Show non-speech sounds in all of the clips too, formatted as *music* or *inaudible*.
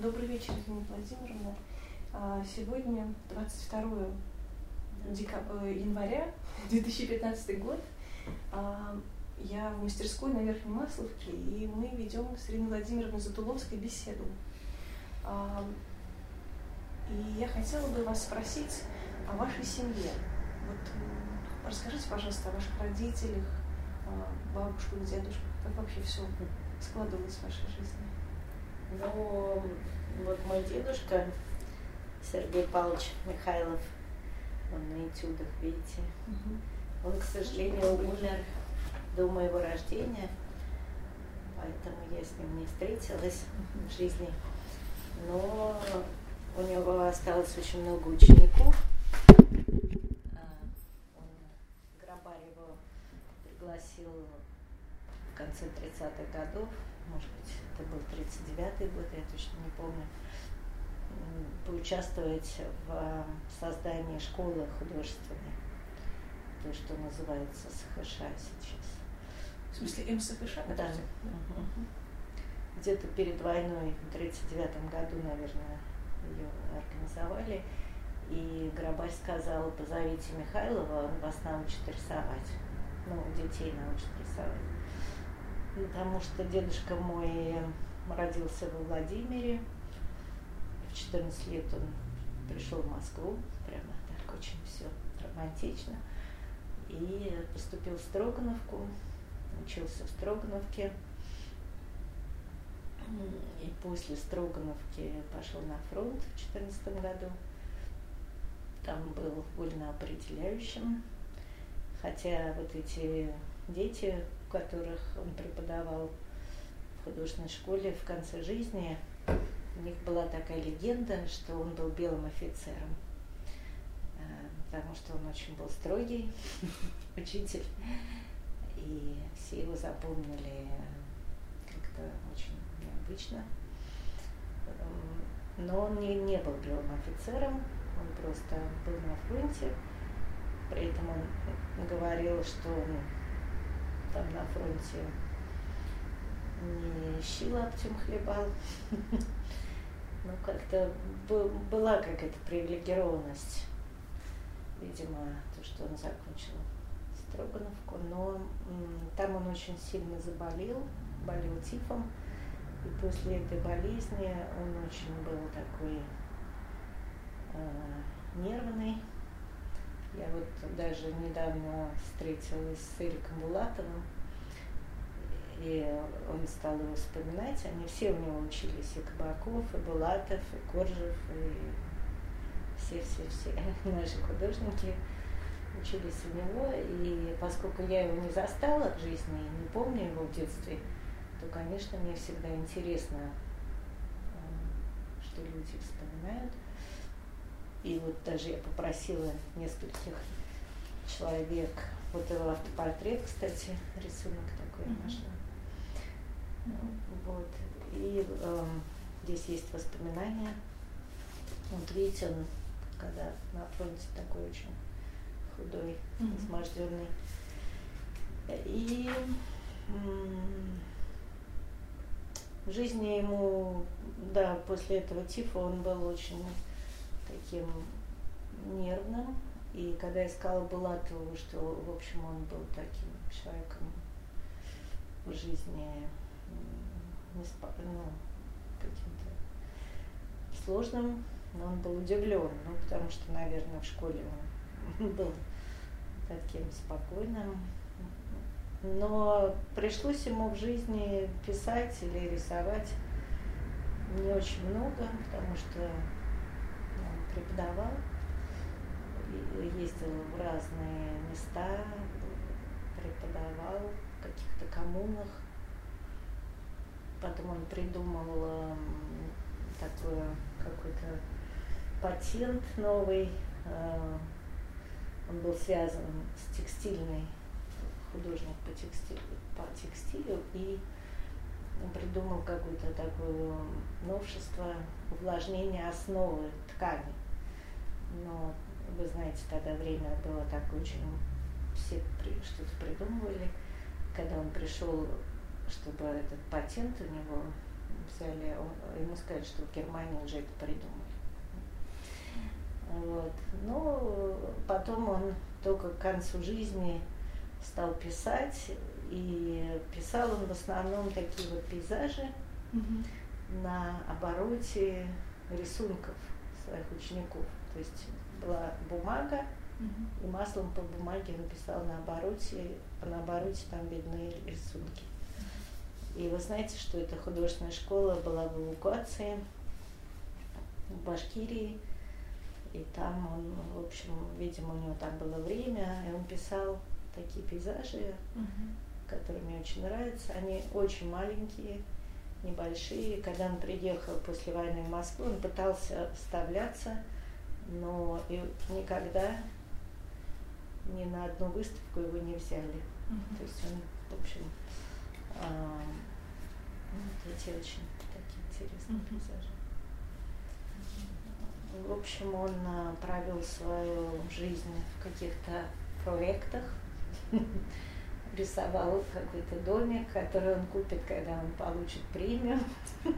Добрый вечер, Ирина Владимировна. А, сегодня 22 декаб... Э, января *laughs* 2015 год. А, я в мастерской на Верхней Масловке, и мы ведем с Ириной Владимировной Затуловской беседу. А, и я хотела бы вас спросить о вашей семье. Вот расскажите, пожалуйста, о ваших родителях, бабушках, дедушках, как вообще все складывалось в вашей жизни? Ну, вот мой дедушка Сергей Павлович Михайлов, он на этюдах, видите, угу. он, к сожалению, умер до моего рождения, поэтому я с ним не встретилась угу. в жизни. Но у него осталось очень много учеников. А, он Грабарь пригласил в конце 30-х годов, может быть, это был 39-й год, я точно не помню, поучаствовать в создании школы художественной, то, что называется СХШ сейчас. В смысле МСХШ? Да. Угу. Где-то перед войной, в 1939 году, наверное, ее организовали. И Грабарь сказал, позовите Михайлова, он вас научит рисовать. Ну, детей научит рисовать потому что дедушка мой родился во Владимире. В 14 лет он пришел в Москву, прямо так очень все романтично. И поступил в Строгановку, учился в Строгановке. И после Строгановки пошел на фронт в 2014 году. Там был вольно определяющим. Хотя вот эти дети которых он преподавал в художественной школе в конце жизни, у них была такая легенда, что он был белым офицером, э, потому что он очень был строгий *laughs* учитель, и все его запомнили как-то очень необычно. Но он не, не был белым офицером, он просто был на фронте. При этом он говорил, что он там на фронте не щи лаптем хлебал. *laughs* Ну, как-то была какая-то привилегированность, видимо, то, что он закончил Строгановку, но там он очень сильно заболел, болел тифом, и после этой болезни он очень был такой э, нервный, я вот даже недавно встретилась с Эриком Булатовым, и он стал его вспоминать. Они все у него учились, и Кабаков, и Булатов, и Коржев, и все-все-все *laughs* наши художники учились у него. И поскольку я его не застала в жизни, не помню его в детстве, то, конечно, мне всегда интересно, э, что люди вспоминают. И вот даже я попросила нескольких человек, вот его автопортрет, кстати, рисунок такой mm-hmm. нашла. Вот. И э, здесь есть воспоминания. Вот видите, он когда на фронте такой очень худой, mm-hmm. изможденный. И в жизни ему, да, после этого тифа он был очень таким нервным. И когда я сказала Булатову, что, в общем, он был таким человеком в жизни не спа, ну, каким-то сложным, но он был удивлен, ну, потому что, наверное, в школе он *laughs* был таким спокойным. Но пришлось ему в жизни писать или рисовать не очень много, потому что преподавал, ездил в разные места, преподавал в каких-то коммунах. Потом он придумал такой какой-то патент новый. Э, он был связан с текстильной художник по текстилю, по текстилю и придумал какое-то такое новшество увлажнения основы ткани но вы знаете, тогда время было так очень, все что-то придумывали. Когда он пришел, чтобы этот патент у него взяли, он, ему сказали, что в Германии уже это придумали. Вот. Ну, потом он только к концу жизни стал писать, и писал он в основном такие вот пейзажи mm-hmm. на обороте рисунков своих учеников. То есть была бумага, и маслом по бумаге написал на обороте, а на обороте там видны рисунки. И вы знаете, что эта художественная школа была в эвакуации в Башкирии. И там он, в общем, видимо, у него там было время, и он писал такие пейзажи, угу. которые мне очень нравятся. Они очень маленькие, небольшие. Когда он приехал после войны в Москву, он пытался вставляться, но и никогда ни на одну выставку его не взяли. Mm-hmm. То есть он, в общем, ну, эти очень такие интересные mm-hmm. пейзажи. В общем, он а, провел свою жизнь в каких-то проектах, *laughs* рисовал какой-то домик, который он купит, когда он получит премию, *laughs*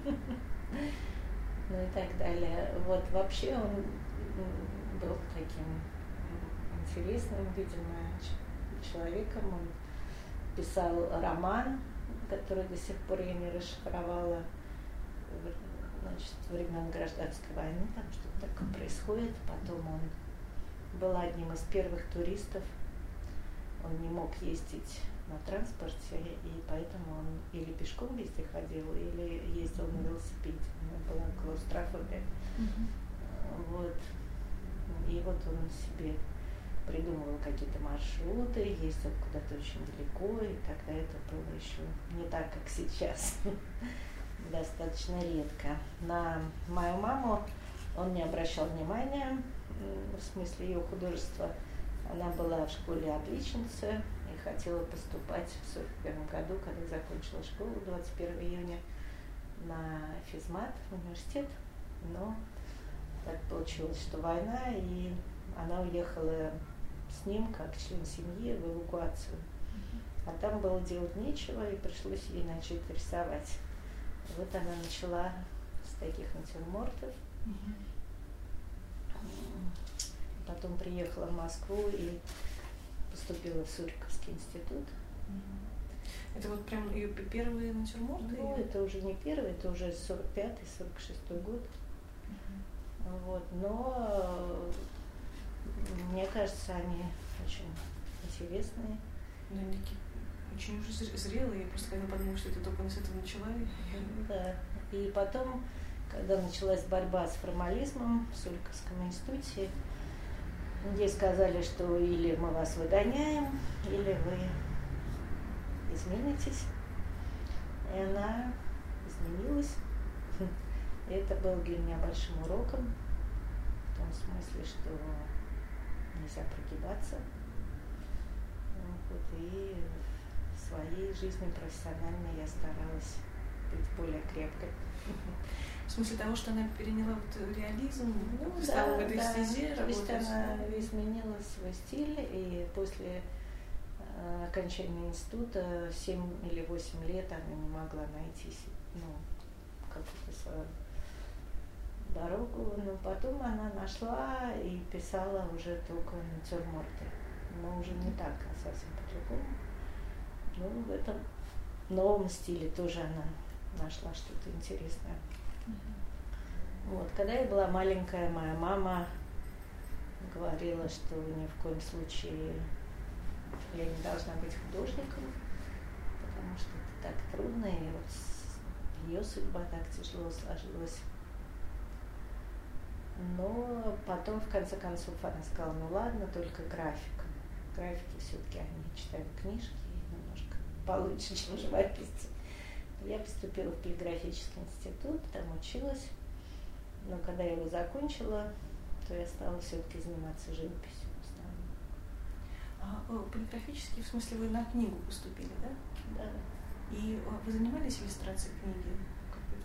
ну и так далее. Вот вообще он был таким интересным, видимо, человеком. Он писал роман, который до сих пор я не расшифровала, значит, времен гражданской войны, там что-то такое происходит. Потом он был одним из первых туристов он не мог ездить на транспорте, и поэтому он или пешком везде ходил, или ездил на велосипеде. У него была клаустрофобия. Mm-hmm. Вот. И вот он себе придумывал какие-то маршруты, ездил куда-то очень далеко, и тогда это было еще не так, как сейчас, *laughs* достаточно редко. На мою маму он не обращал внимания, в смысле ее художества, она была в школе отличница хотела поступать в 41 году, когда закончила школу 21 июня на физмат в университет. Но так получилось, что война, и она уехала с ним, как член семьи, в эвакуацию. А там было делать нечего, и пришлось ей начать рисовать. Вот она начала с таких натюрмортов. Потом приехала в Москву и поступила в Суриковский институт. Это вот прям ее первые натюрморты? Ну, это уже не первый, это уже 45-й, 46-й год. Угу. Вот, но мне кажется, они очень интересные. Да, они такие очень уже зрелые, я просто когда подумала, что это только с этого начала. Да, и потом, когда началась борьба с формализмом в Суриковском институте, где сказали, что или мы вас выгоняем, или вы изменитесь. И она изменилась. Это был для меня большим уроком, в том смысле, что нельзя прогибаться. Вот, и в своей жизни профессиональной я старалась быть более крепкой. В смысле того, что она переняла вот реализм, ну, стала да, в этой да. стезе То есть она изменила свой стиль, и после э, окончания института 7 или 8 лет она не могла найти ну, какую-то свою дорогу, но потом она нашла и писала уже только натюрморты. Но уже не так, а совсем по-другому. Ну, в этом новом стиле тоже она нашла что-то интересное. Вот, когда я была маленькая, моя мама говорила, что ни в коем случае я не должна быть художником, потому что это так трудно, и вот ее судьба так тяжело сложилась. Но потом, в конце концов, она сказала, ну ладно, только графика. Графики все-таки они читают книжки немножко получше, чем живописцы. Я поступила в полиграфический институт, там училась. Но когда я его закончила, то я стала все-таки заниматься живописью в. А, полиграфический, в смысле, вы на книгу поступили, да? Да. И а, вы занимались иллюстрацией книги?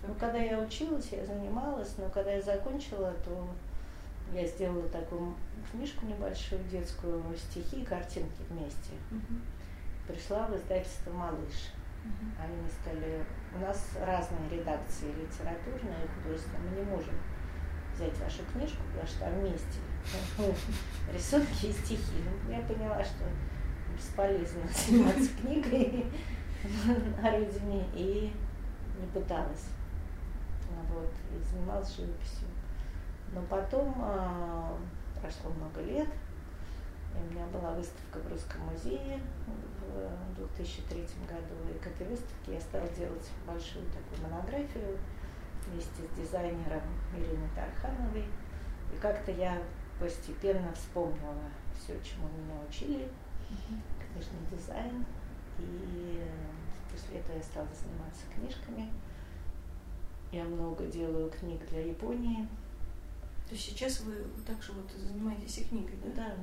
Ну, когда я училась, я занималась, но когда я закончила, то я сделала такую книжку небольшую, детскую, стихи и картинки вместе. Угу. Пришла в издательство «Малыш». Они стали... У нас разные редакции литературные и художественные. Мы не можем взять вашу книжку, потому что там вместе *laughs* рисунки и стихи. Ну, я поняла, что бесполезно *laughs* заниматься книгой *laughs* на родине и не пыталась. Вот, и занималась живописью. Но потом а, прошло много лет, и у меня была выставка в Русском музее в 2003 году. И к этой выставке я стала делать большую такую монографию вместе с дизайнером Ириной Тархановой. И как-то я постепенно вспомнила все, чему меня учили, книжный дизайн. И после этого я стала заниматься книжками. Я много делаю книг для Японии. То есть сейчас вы также вот занимаетесь и книгой, да? Да.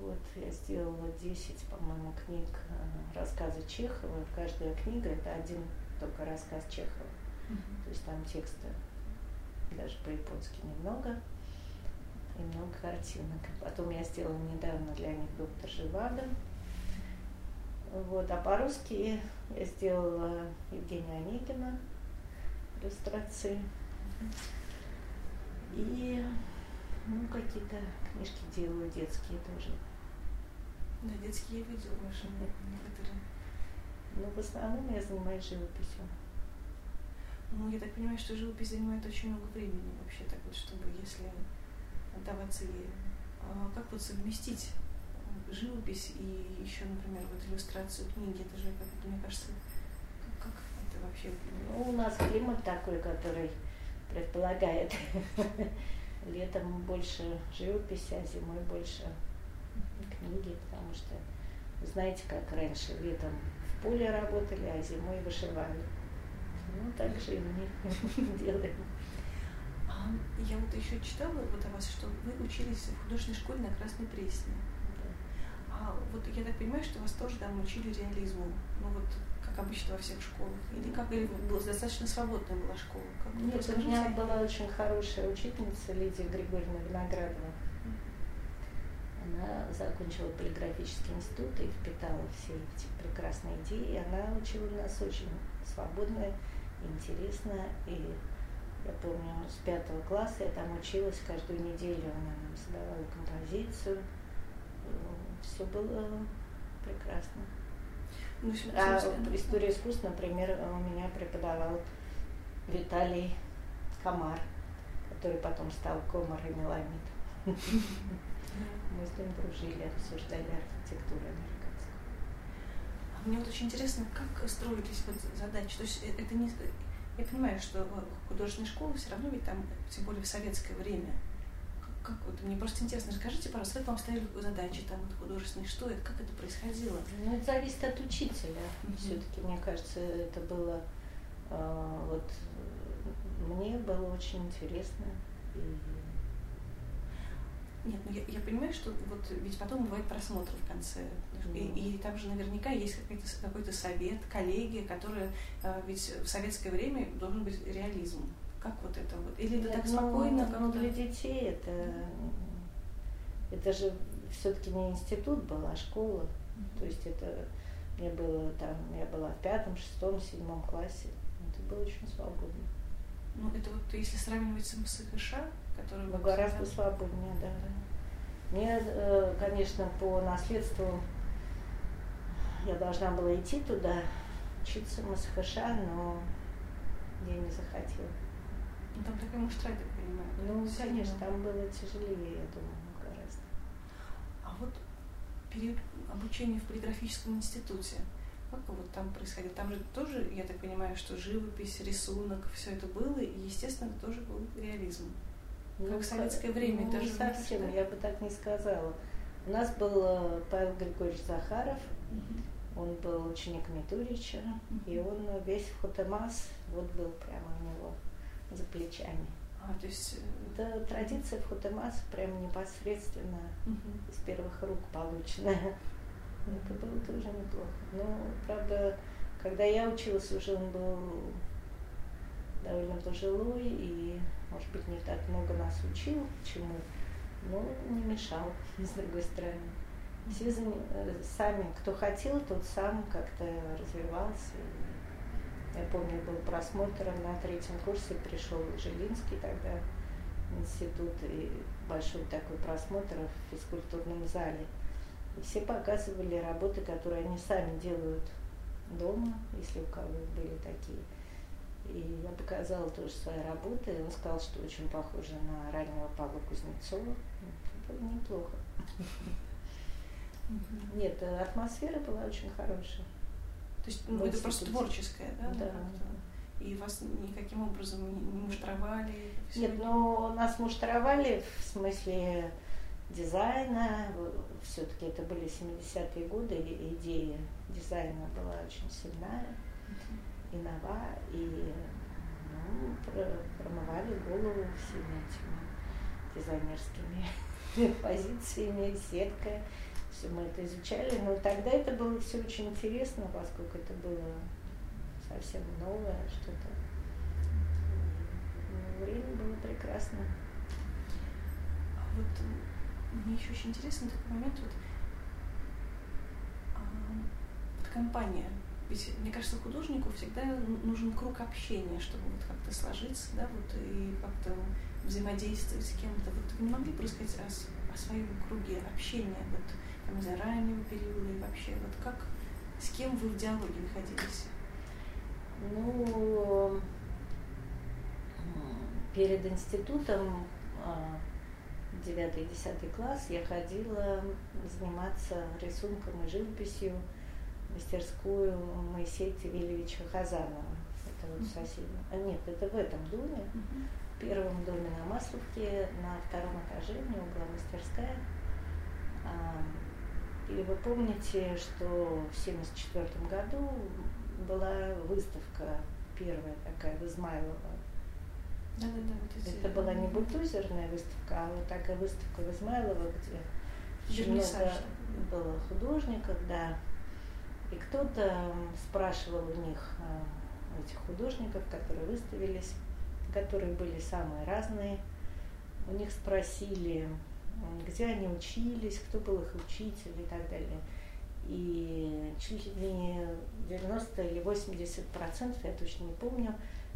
Вот, я сделала 10, по-моему, книг э, рассказы Чехова. Каждая книга это один только рассказ Чехова. Uh-huh. То есть там текста даже по-японски немного и много картинок. Потом я сделала недавно для них доктор Живаго. Вот, а по-русски я сделала Евгения Онегина иллюстрации. И какие-то книжки делаю детские тоже. Да, детские я видела ваши некоторые. Ну, в основном я занимаюсь живописью. Ну, я так понимаю, что живопись занимает очень много времени вообще, так вот, чтобы, если отдаваться ей. А как вот совместить живопись и еще, например, вот иллюстрацию книги, это же, как мне кажется, как, как это вообще? Ну, у нас климат такой, который предполагает *laughs* летом больше живописи, а зимой больше книги, потому что знаете, как раньше летом в поле работали, а зимой вышивали. Ну, так же и мы *laughs* делаем. А, я вот еще читала вот о вас, что вы учились в художественной школе на Красной Пресне. А вот я так понимаю, что вас тоже там учили реализму. Ну вот как обычно во всех школах? Или как или была достаточно свободная была школа? Как, Нет, у меня была очень хорошая учительница Лидия Григорьевна Виноградова. Она закончила полиграфический институт и впитала все эти прекрасные идеи. Она учила нас очень свободно, интересно. И я помню, с пятого класса я там училась каждую неделю. Она нам задавала композицию. Все было прекрасно. Ну, а история искусства, например, у меня преподавал Виталий Комар, который потом стал Комар и Меламид. *laughs* Мы с ним дружили, обсуждали архитектуру американскую. А мне вот очень интересно, как строились вот задачи. То есть э, это не... Я понимаю, что художественная школа все равно ведь там, тем более в советское время, как вот, мне просто интересно, расскажите, пожалуйста, как вам ставили задачи там вот, художественные, что это, как это происходило? Ну, это зависит от учителя. Mm-hmm. Все-таки, мне кажется, это было э, вот мне было очень интересно. И нет, ну я, я понимаю, что вот ведь потом бывает просмотр в конце. Mm. И, и там же наверняка есть какой-то, какой-то совет, коллеги, которые э, ведь в советское время должен быть реализм. Как вот это вот? Или это так ну, спокойно? Ну, для детей это, это же все-таки не институт был, а школа. Mm-hmm. То есть это мне было там, я была в пятом, шестом, седьмом классе. Это было очень свободно. Ну, это вот если сравнивать с МСХШ, который... Ну, гораздо свободнее, да. Мне, э, конечно, по наследству я должна была идти туда, учиться в МСХШ, но я не захотела. Ну, там такая муштра, я так понимаю. Ну, конечно, там было тяжелее, я думаю, гораздо. А вот период обучения в полиграфическом институте, как вот там происходило? Там же тоже, я так понимаю, что живопись, рисунок, все это было, и, естественно, тоже был реализм. Ну, как в советское время ну, даже. Совсем, да? я бы так не сказала. У нас был э, Павел Григорьевич Захаров, угу. он был ученик Митурича, угу. и он весь в Хотемас, вот был прямо у него за плечами. А, то есть... Э, Это традиция в Хотемас прям непосредственно угу. из первых рук полученная. Это было тоже неплохо. Но, правда, когда я училась, уже он был довольно пожилой и, может быть, не так много нас учил чему, но не мешал, *laughs* с другой стороны. Все э, сами, кто хотел, тот сам как-то развивался. Я помню, был просмотр на третьем курсе, пришел Жилинский тогда в институт, и большой такой просмотр в физкультурном зале. И все показывали работы, которые они сами делают дома, если у кого были такие. И я показала тоже свои работы, и он сказал, что очень похоже на раннего Павла Кузнецова. Это было неплохо. *laughs* Нет, атмосфера была очень хорошая. То есть ну, это просто творческое, да? Да. И вас никаким образом не муштровали? Нет, ну нас муштровали в смысле дизайна. Все-таки это были 70-е годы, и идея дизайна была очень сильная, и нова, и ну, промывали голову всеми этими дизайнерскими *laughs* позициями, сеткой все мы это изучали, но тогда это было все очень интересно, поскольку это было совсем новое что-то. Ну, время было прекрасно. А вот мне еще очень интересно такой момент, вот, а, вот компания. Ведь, мне кажется, художнику всегда нужен круг общения, чтобы вот как-то сложиться, да, вот и как-то взаимодействовать с кем-то. Вот вы не могли бы рассказать о, о своем круге общения, вот за раннего периода и вообще, вот как, с кем вы в диалоге находились? Ну, перед институтом 9 и 10 класс я ходила заниматься рисунком и живописью в мастерскую Моисея Тивилевича Хазанова. Это вот соседний. А нет, это в этом доме. В первом доме на Масловке, на втором этаже, у него была мастерская. И вы помните, что в 1974 году была выставка первая такая в Измайлово. Да, да, да, вот Это была не бульдозерная выставка, а вот такая выставка в Измайлово, где очень много было художников, да. И кто-то спрашивал у них, а, этих художников, которые выставились, которые были самые разные, у них спросили, где они учились, кто был их учитель и так далее. И чуть ли не 90 или 80 процентов, я точно не помню,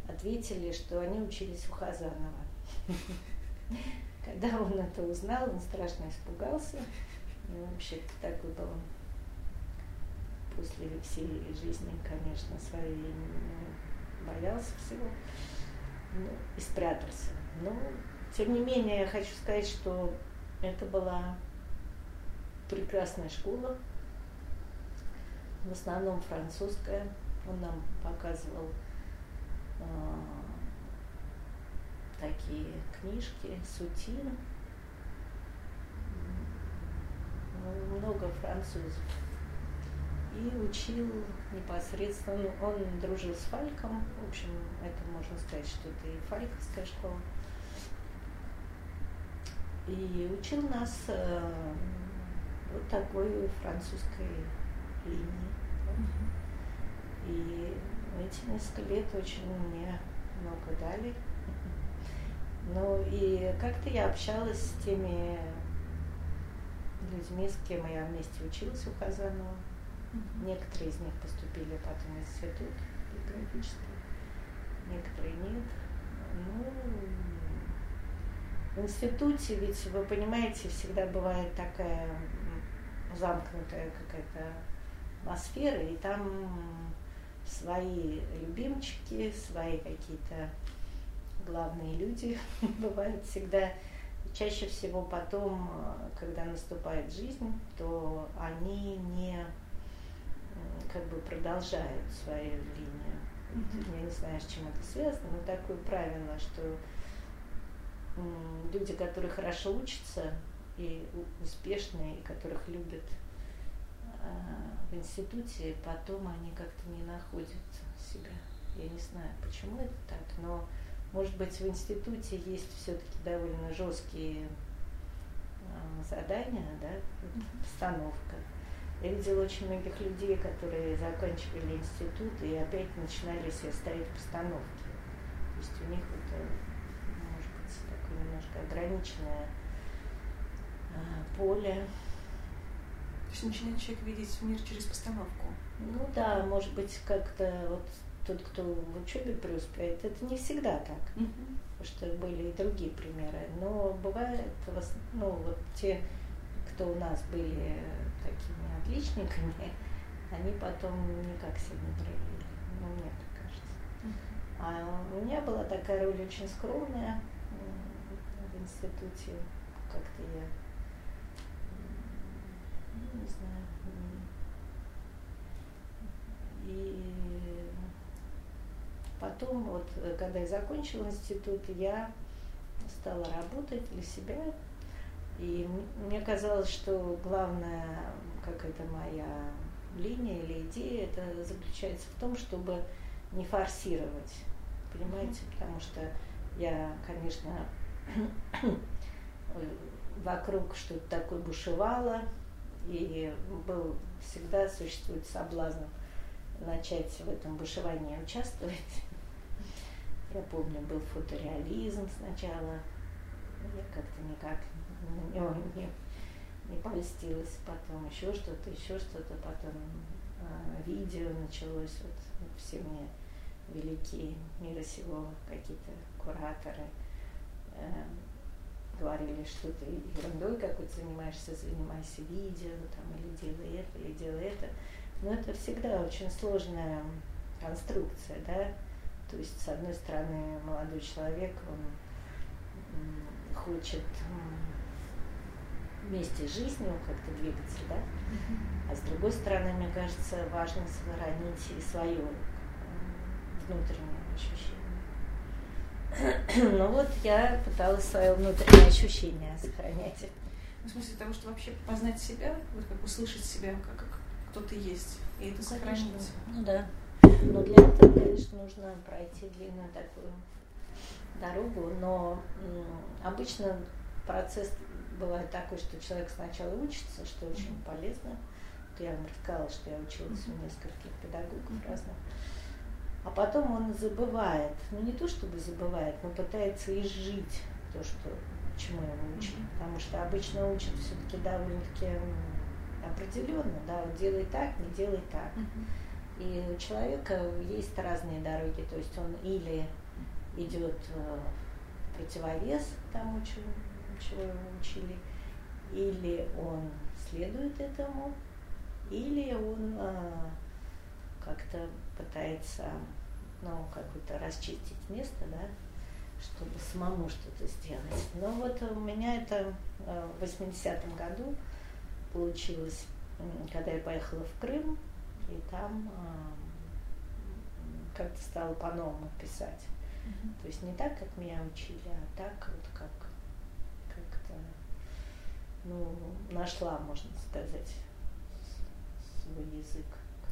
ответили, что они учились у Хазанова. *laughs* Когда он это узнал, он страшно испугался. Ну, вообще такой был после всей жизни, конечно, своей боялся всего ну, и спрятался. Но, тем не менее, я хочу сказать, что это была прекрасная школа, в основном французская. Он нам показывал э, такие книжки, сутин, много французов. И учил непосредственно, ну, он дружил с Фальком, в общем, это можно сказать, что это и фальковская школа. И учил нас э, вот такой французской линии. И эти несколько лет очень мне много дали. *laughs* Ну и как-то я общалась с теми людьми, с кем я вместе училась у Казанова. Некоторые из них поступили потом в институт географический, некоторые нет. Ну, в институте ведь, вы понимаете, всегда бывает такая замкнутая какая-то атмосфера, и там свои любимчики, свои какие-то главные люди *laughs* бывают всегда. Чаще всего потом, когда наступает жизнь, то они не как бы продолжают свою линию. Я не знаю, с чем это связано, но такое правило, что люди, которые хорошо учатся и успешные, и которых любят а, в институте, потом они как-то не находят себя. Я не знаю, почему это так, но, может быть, в институте есть все-таки довольно жесткие задания, да, постановка. Я видела очень многих людей, которые заканчивали институт и опять начинали себе ставить постановки. То есть у них вот ограниченное а, поле. То есть начинает человек видеть мир через постановку. Ну да, может быть, как-то вот тот, кто в учебе преуспеет, это не всегда так. Потому что были и другие примеры. Но бывает, ну вот те, кто у нас были такими отличниками, *laughs* они потом никак себя не проявили. Ну, мне так кажется. А у меня была такая роль очень скромная институте. Как-то я, ну, не знаю, и потом, вот, э, когда я закончила институт, я стала работать для себя. И мне казалось, что главная какая-то моя линия или идея, это заключается в том, чтобы не форсировать, понимаете, потому что я, конечно, вокруг что-то такое бушевало, и был, всегда существует соблазн начать в этом бушевании участвовать. *laughs* Я помню, был фотореализм сначала, я как-то никак на него не, не польстилась, потом еще что-то, еще что-то, потом а, видео началось, вот все мне великие мира сего какие-то кураторы э, говорили, что ты ерундой какой-то занимаешься, занимайся видео, там, или делай это, или делай это. Но это всегда очень сложная конструкция, да. То есть, с одной стороны, молодой человек, он хочет вместе с жизнью как-то двигаться, да. А с другой стороны, мне кажется, важно сохранить и свое внутреннее ощущение. *clears throat* Ну вот я пыталась свое внутреннее ощущение сохранять. Ну, В смысле того, что вообще познать себя, вот как услышать себя, как, как кто ты есть, и это сохранить. Ну да. Но для этого, конечно, нужно пройти длинную такую дорогу, но обычно процесс бывает такой, что человек сначала учится, что очень полезно. Я вам рассказала, что я училась у нескольких педагогов разных. А потом он забывает, ну не то чтобы забывает, но пытается изжить то, что, чему его. Мгм. Потому что обычно учат все-таки довольно-таки определенно, да, вот делай так, не делай так. И у человека есть разные дороги, то есть он или идет э, в противовес тому, чего, чего его учили, или он следует этому, или он э, как-то пытается ну, какое-то расчистить место, да, чтобы самому что-то сделать. Но вот у меня это э, в 80-м году получилось, когда я поехала в Крым, и там как-то стала по-новому писать. Мгм. То есть не так, как меня учили, а так вот как как-то ну, нашла, можно сказать, свой язык.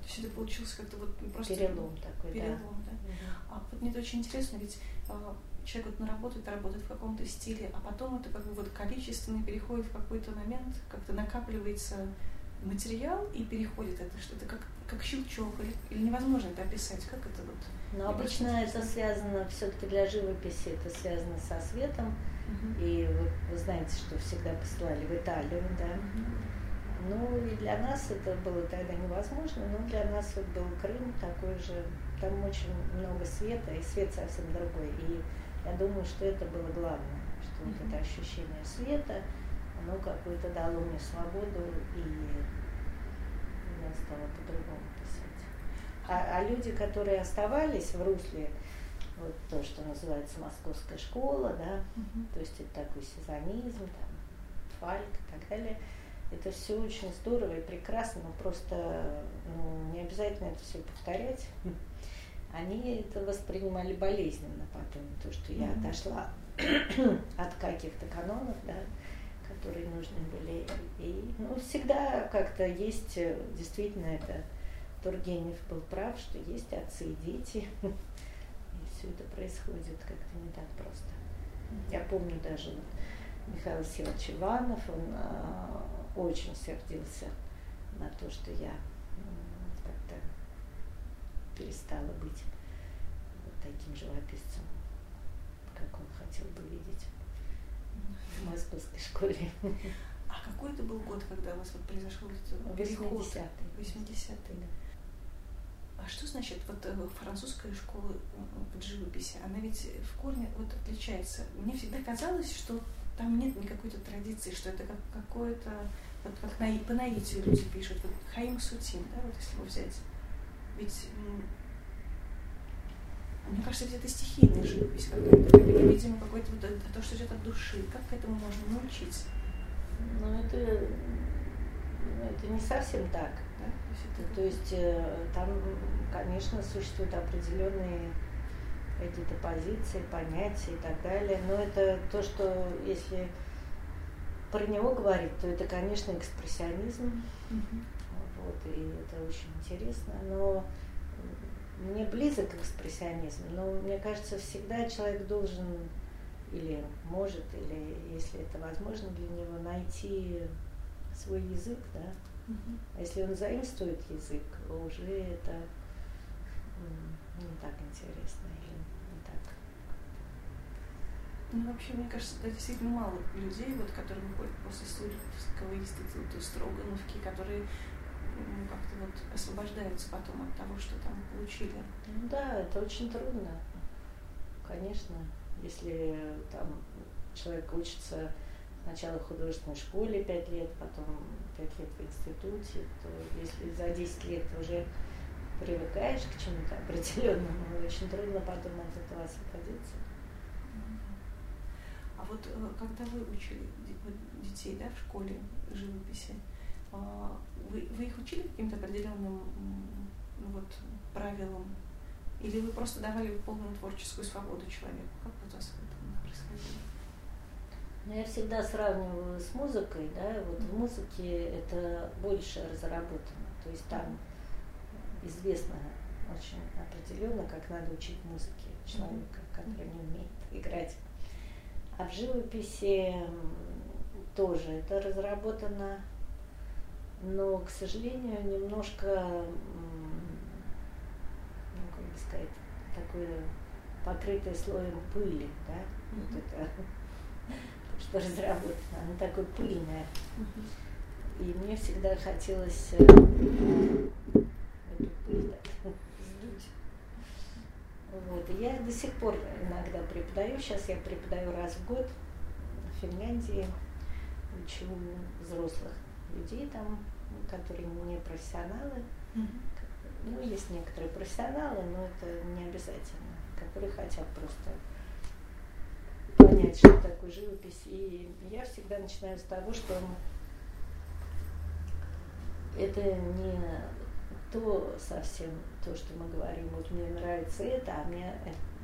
То есть это получился как-то вот просто Перелом такой, перелом, да. да. Мгм. А вот мне это очень интересно, ведь а, человек вот наработает, работает в каком-то стиле, а потом это как бы вот количественно переходит в какой-то момент, как-то накапливается материал и переходит это что-то как, как щелчок, или, или невозможно это описать, как это вот? Но Мне обычно это связано, все-таки для живописи это связано со светом. Мгм. И вы, вы знаете, что всегда посылали в Италию, да. Мгм. Ну и для нас это было тогда невозможно, но для нас вот был Крым такой же, там очень много света, и свет совсем другой. И я думаю, что это было главное, что вот Мгм. это ощущение света, оно какое-то дало мне свободу, и я стала по-другому писать. А, а люди, которые оставались в русле, вот то, что называется московская школа, да, Мгм. то есть это такой сезонизм, там, фальк и так далее. Это все очень здорово и прекрасно, но просто ну, не обязательно это все повторять. Они это воспринимали болезненно потом, то, что я Мгм. отошла *clears throat* от каких-то канонов, да, которые нужны были. И ну, всегда как-то есть, э, действительно, это Тургенев был прав, что есть отцы и дети. И все это происходит как-то не так просто. Я помню даже вот Михаил Силович Иванов, он а, очень сердился на то, что я как-то перестала быть вот таким живописцем, как он хотел бы видеть в московской школе. А какой это был год, когда у вас вот произошел этот переход? 80-й. 80-й. Да. А что значит вот э, французская школа в живописи? Она ведь в корне вот отличается. Мне всегда казалось, что там нет никакой-то традиции, что это как какое-то, вот как на, по наитию люди пишут, вот Хаим Сутин, да, вот если его взять. Ведь мне кажется, это стихийная живопись какая-то, видимо, какой-то вот то, что идет от души. Как к этому можно научиться? Ну, это, ну, это не совсем так. Да? То есть, это... То есть э, там, конечно, существуют определенные какие-то позиции, понятия и так далее. Но это то, что если про него говорить, то это, конечно, экспрессионизм. Mm-hmm. Вот, и это очень интересно. Но мне близок экспрессионизм, но мне кажется, всегда человек должен или может, или если это возможно для него, найти свой язык, да. Uh-huh. А если он заимствует язык, уже это не так интересно. Ну, вообще, мне кажется, это действительно мало людей, вот, которые выходят после Сурьевского института Строгановки, которые ну, как-то вот освобождаются потом от того, что там получили. Ну да, это очень трудно. Конечно, если там человек учится сначала в художественной школе пять лет, потом пять лет в институте, то если за 10 лет уже привыкаешь к чему-то определенному, *laughs* очень трудно потом от этого освободиться. А вот э, когда вы учили детей да, в школе живописи, а, вы, вы их учили каким-то определенным ну, вот, правилам? Или вы просто давали полную творческую свободу человеку? Как у вас это происходило? Ну, я всегда сравниваю с музыкой, да, вот в музыке это больше разработано, то есть там известно очень определенно, как надо учить музыке человека, который не умеет играть. А в живописи тоже это разработано но, к сожалению, немножко, ну, как бы сказать, такое покрытое слоем пыли, да, mm-hmm. вот это, *laughs* что разработано, оно такое пыльное. Mm-hmm. И мне всегда хотелось э, эту пыль так. Вот. И я до сих пор иногда преподаю, сейчас я преподаю раз в год в Финляндии, учу взрослых людей там, которые не профессионалы. Mm-hmm. Ну, есть некоторые профессионалы, но это не обязательно, которые хотят просто понять, что такое живопись. И я всегда начинаю с того, что это не то совсем, то, что мы говорим, вот мне нравится это, а мне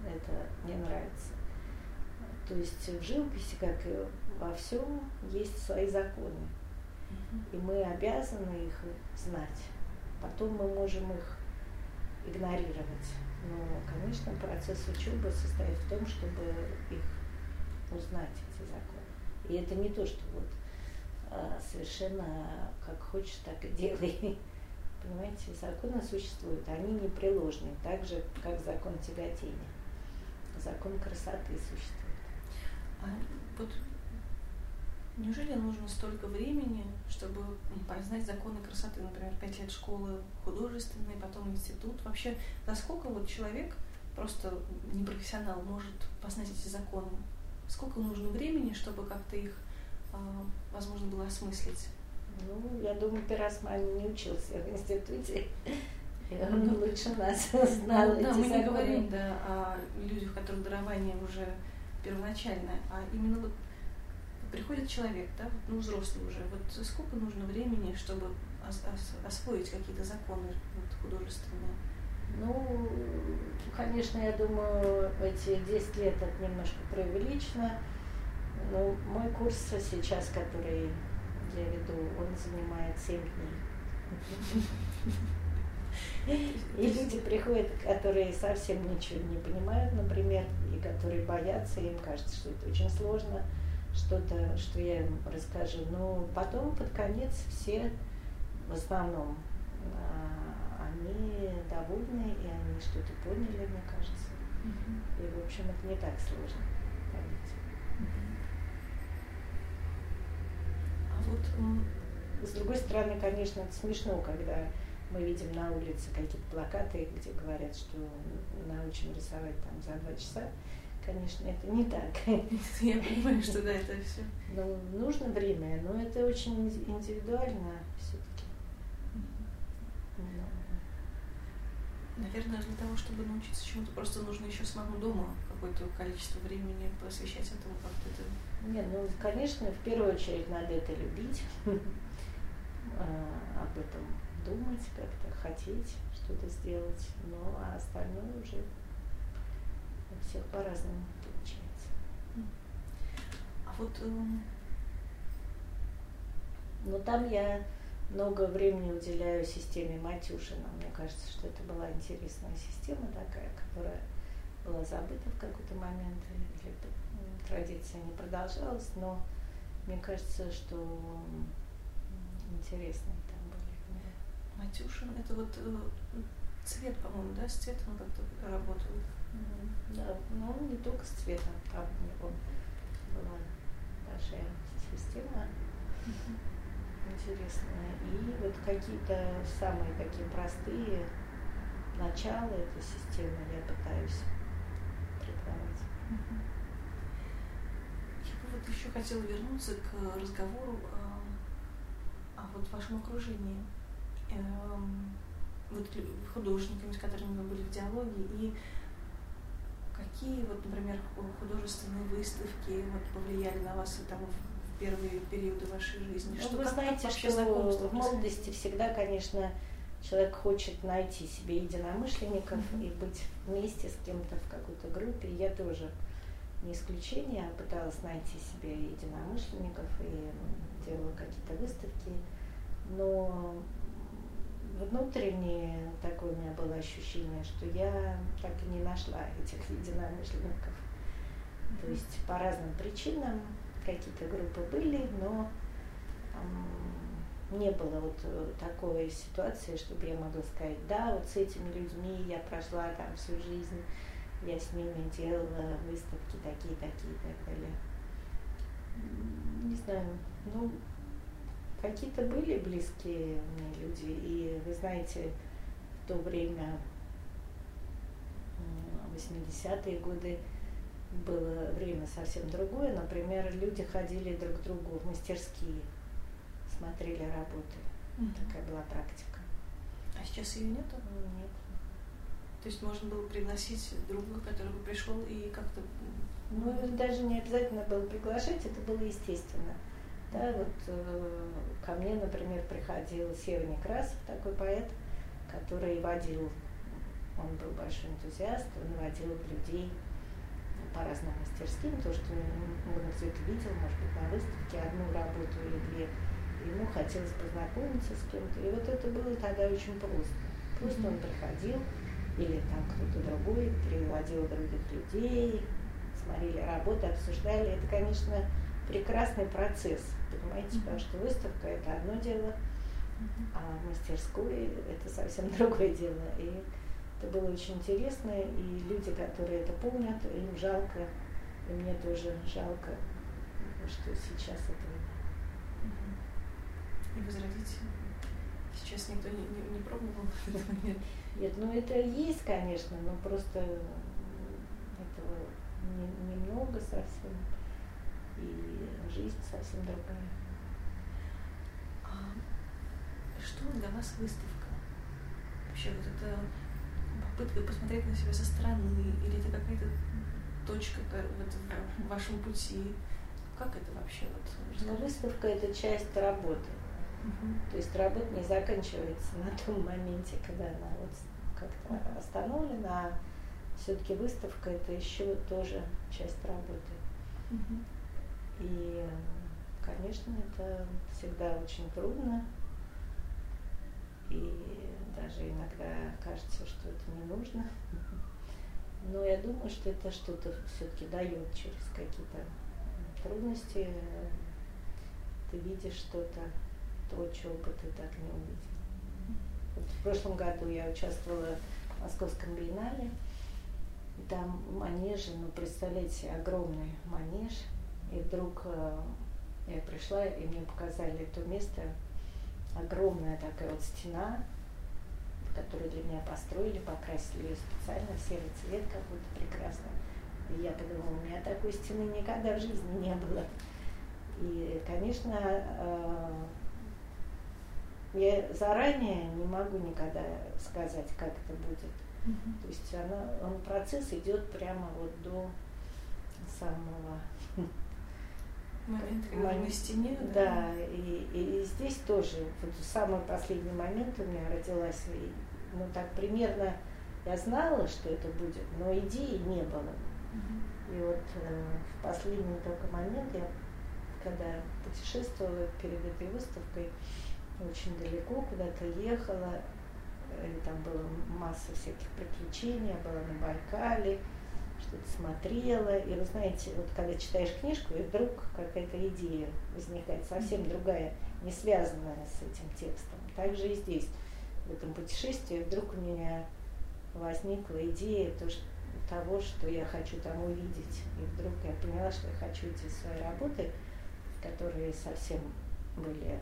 это не нравится. То есть в живописи, как и во всем, есть свои законы. И мы обязаны их знать. Потом мы можем их игнорировать. Но, конечно, процесс учебы состоит в том, чтобы их узнать, эти законы. И это не то, что вот а, совершенно как хочешь, так и делай. Понимаете, законы существуют, они непреложны, так же, как закон тяготения. Закон красоты существует. А вот Неужели нужно столько времени, чтобы познать законы красоты? Например, пять лет школы художественной, потом институт. Вообще, насколько вот человек, просто непрофессионал, может познать эти законы? Сколько нужно времени, чтобы как-то их, а, возможно, было осмыслить? Ну, я думаю, Пиросман не учился в институте. *laughs* Он ну, лучше нас знал ну, Да, мы не говорим да, о людях, у которых дарование уже первоначальное, а именно вот приходит человек, да, ну, взрослый уже, вот сколько нужно времени, чтобы ос освоить какие-то законы вот, художественные? Ну, конечно, я думаю, эти 10 лет это немножко преувеличено. Но мой курс сейчас, который я веду, он занимает 7 дней. И люди приходят, которые совсем ничего не понимают, например, и которые боятся, им кажется, что это очень сложно что-то, что я им расскажу. Но потом, под конец, все в основном а, они довольны, и они что-то поняли, мне кажется. И, в общем, это не так сложно понять. Вот с другой стороны, конечно, это смешно, когда мы видим на улице какие-то плакаты, где говорят, что научим рисовать там за два часа. Конечно, это не так. *laughs* Я понимаю, что да, это все. Ну, нужно время, но это очень индивидуально все-таки. Наверное, для того, чтобы научиться чему-то, просто нужно еще самому дома какое-то количество времени посвящать этому как-то это. Не, ну, конечно, в первую очередь надо это любить, *laughs* а, об этом думать, как-то хотеть что-то сделать, ну а остальное уже у всех по-разному получается. А вот... Эм... Ну там я много времени уделяю системе Матюшина. Мне кажется, что это была интересная система такая, которая была забыта в какой-то момент, или традиция не продолжалась, но мне кажется, что интересные там были. Матюшин, это вот э, цвет, по-моему, да, с цветом как-то работал. Да, но не только с цветом, там у него была большая система. Mm-hmm интересное. И вот какие-то самые такие простые начала этой системы я пытаюсь преподавать. Я бы вот еще хотела вернуться к разговору о, о вот вашем окружении. Эм, вот художниками, с которыми вы были в диалоге, и какие вот, например, художественные выставки вот, повлияли на вас и там, первые периоды вашей жизни? Ну, что, вы как, знаете, как что в молодости всегда, конечно, человек хочет найти себе единомышленников mm-hmm. и быть вместе с кем-то в какой-то группе. Я тоже не исключение, а пыталась найти себе единомышленников и делала какие-то выставки. Но внутреннее такое у меня было ощущение, что я так и не нашла этих единомышленников. То есть по разным причинам какие-то группы были, но не было вот э, такой ситуации, чтобы я могла сказать, да, вот с этими людьми я прошла там всю жизнь, я с ними делала выставки такие, такие и так далее. Не знаю, ну, какие-то были близкие мне люди, и вы знаете, в то время, 80-е годы, было время совсем другое. Например, люди ходили друг к другу в мастерские, смотрели работы. Mm-hmm. Такая была практика. А сейчас ее нету? Нет. То есть можно было пригласить друга, который бы пришел и как-то... Ну, даже не обязательно было приглашать, это было естественно. Да, вот э, ко мне, например, приходил Сева Некрасов, такой поэт, который водил, он был большой энтузиаст, он водил людей по разным мастерским, то, что он все это видел, может быть, на выставке одну работу или две. Ему хотелось познакомиться с кем-то. И вот это было тогда очень просто. Просто mm-hmm. он приходил, или там кто-то другой приводил других людей, смотрели работы, обсуждали. Это, конечно, прекрасный процесс, понимаете, потому что выставка это одно дело, а мастерской это совсем *laughs* другое дело. И это было очень интересно, и люди, которые это помнят, им жалко, и мне тоже жалко, что сейчас этого И возродить сейчас никто не, не, не пробовал *laughs* нет. Нет, ну это есть, конечно, но просто этого не, немного совсем, и жизнь совсем другая. А что для вас выставка? Вообще вот это попытка посмотреть на себя со стороны, или это какая-то точка вот в вашем пути? Как это вообще? Вот, ну, выставка – это часть работы. Угу. То есть работа не заканчивается на том моменте, когда она вот как-то остановлена, а все-таки выставка – это еще тоже часть работы. Угу. И, конечно, это всегда очень трудно. И даже иногда кажется, что это не нужно. Но я думаю, что это что-то все-таки дает через какие-то трудности. Ты видишь что-то, то, чего бы ты так не увидел. Вот в прошлом году я участвовала в Московском биеннале. Там манежи, ну, представляете, огромный манеж. И вдруг э, я пришла, и мне показали то место, огромная такая вот стена, которую для меня построили, покрасили ее специально в серый цвет какой-то прекрасный. И я подумала, у меня такой стены никогда в жизни не было. И, конечно, э, я заранее не могу никогда сказать, как это будет. Mm-hmm. То есть она, он процесс идет прямо вот до самого момент, когда на стене. Да, да и, и здесь тоже вот в самый последний момент у меня родилась, ну так примерно я знала, что это будет, но идеи не было. Mm-hmm. И вот э, в последний только момент я, когда путешествовала перед этой выставкой, очень далеко куда-то ехала, и там была масса всяких приключений, я была на Байкале, что-то смотрела, и вы знаете, вот когда читаешь книжку, и вдруг какая-то идея возникает, совсем другая, не связанная с этим текстом. Также и здесь, в этом путешествии, вдруг у меня возникла идея то, что, того, что я хочу там увидеть. И вдруг я поняла, что я хочу эти свои работы, которые совсем были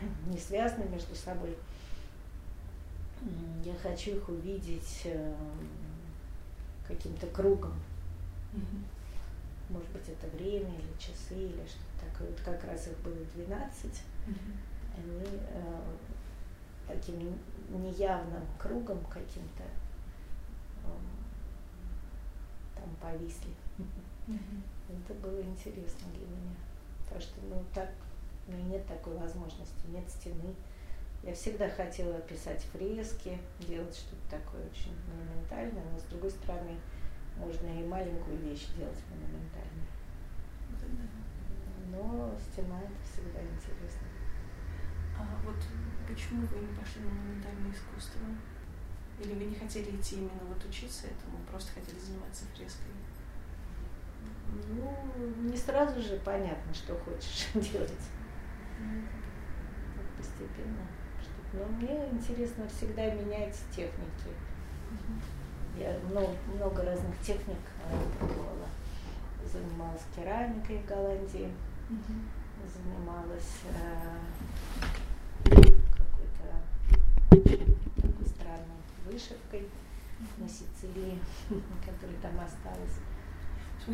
*clears throat* не связаны между собой. Я хочу их увидеть эм, каким-то кругом. Может быть, это время или часы, или что-то такое. Вот как раз их было 12. Они э, таким неявным кругом каким-то э, там повисли. Это было интересно для меня. Потому что, ну, так но ну, нет такой возможности, нет стены. Я всегда хотела писать фрески, делать что-то такое очень монументальное, но с другой стороны можно и маленькую вещь делать монументальной. Но стена это всегда интересно. А вот почему вы не пошли на монументальное искусство? Или вы не хотели идти именно вот учиться этому, просто хотели заниматься фреской? Ну, не сразу же понятно, что хочешь *laughs* делать постепенно. Но мне интересно всегда менять техники. Я много, много разных техник э, пробовала. Занималась керамикой в Голландии, занималась э, какой-то такой странной вышивкой на Сицилии, *laughs* которая там осталась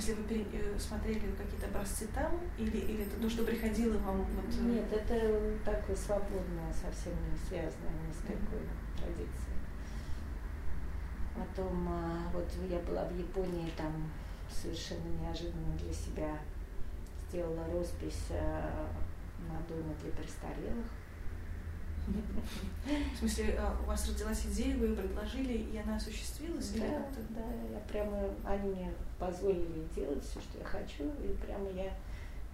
смысле, вы э, смотрели какие-то образцы там, или, или это то, что приходило вам? Вот... Э? Нет, это такое свободное, совсем не связанное ни с какой mm-hmm. традицией. Потом, а, вот я была в Японии, там совершенно неожиданно для себя сделала роспись а, на доме для престарелых. В смысле, а, у вас родилась идея, вы ее предложили, и она осуществилась? Да, да, я прямо, они мне позволили делать все, что я хочу, и прямо я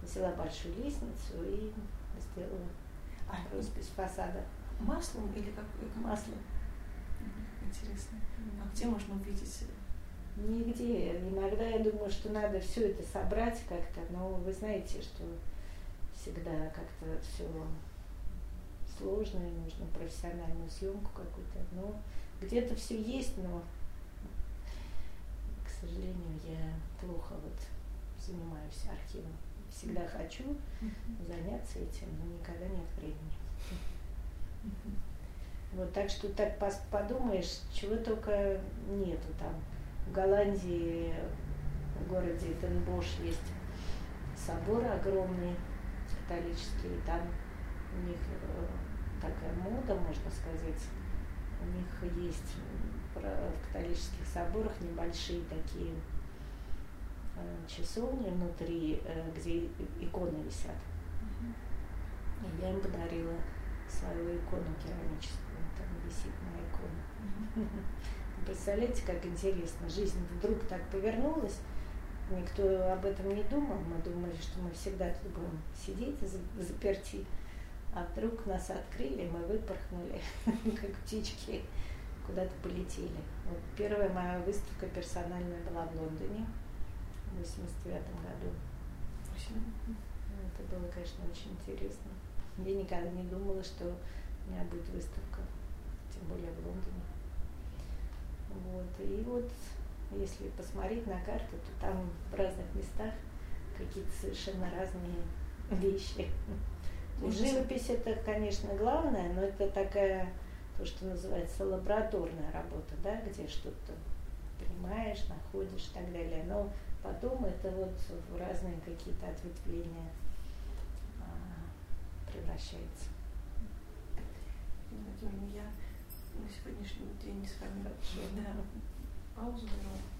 взяла большую лестницу и сделала а, роспись фасада. Маслом или как? Маслом. Интересно. А где можно увидеть? Нигде. Иногда я думаю, что надо все это собрать как-то, но вы знаете, что всегда как-то все сложно, и нужно профессиональную съемку какую-то. Но где-то все есть, но, к сожалению, я плохо вот занимаюсь архивом. Всегда хочу заняться этим, но никогда нет времени. Вот так что так подумаешь, чего только нету там. В Голландии, в городе Денбош есть собор огромный католический, там у них э, такая мода, можно сказать. У них есть в католических соборах небольшие такие э, часовни внутри, э, где иконы висят. И я им подарила свою икону керамическую, там висит моя икона. Представляете, как интересно, жизнь вдруг так повернулась, никто об этом не думал, мы думали, что мы всегда тут будем сидеть заперти, а вдруг нас открыли, мы выпорхнули, *laughs* как птички, куда-то полетели. Вот первая моя выставка персональная была в Лондоне в 89 году. Это было, конечно, очень интересно. Я никогда не думала, что у меня будет выставка, тем более в Лондоне. Вот. И вот, если посмотреть на карту, то там в разных местах какие-то совершенно разные вещи. Живопись это, конечно, главное, но это такая, то, что называется лабораторная работа, да, где что-то понимаешь, находишь и так далее. Но потом это вот в разные какие-то ответвления а, превращается. Владимир, я на сегодняшний день с вами да, паузу беру.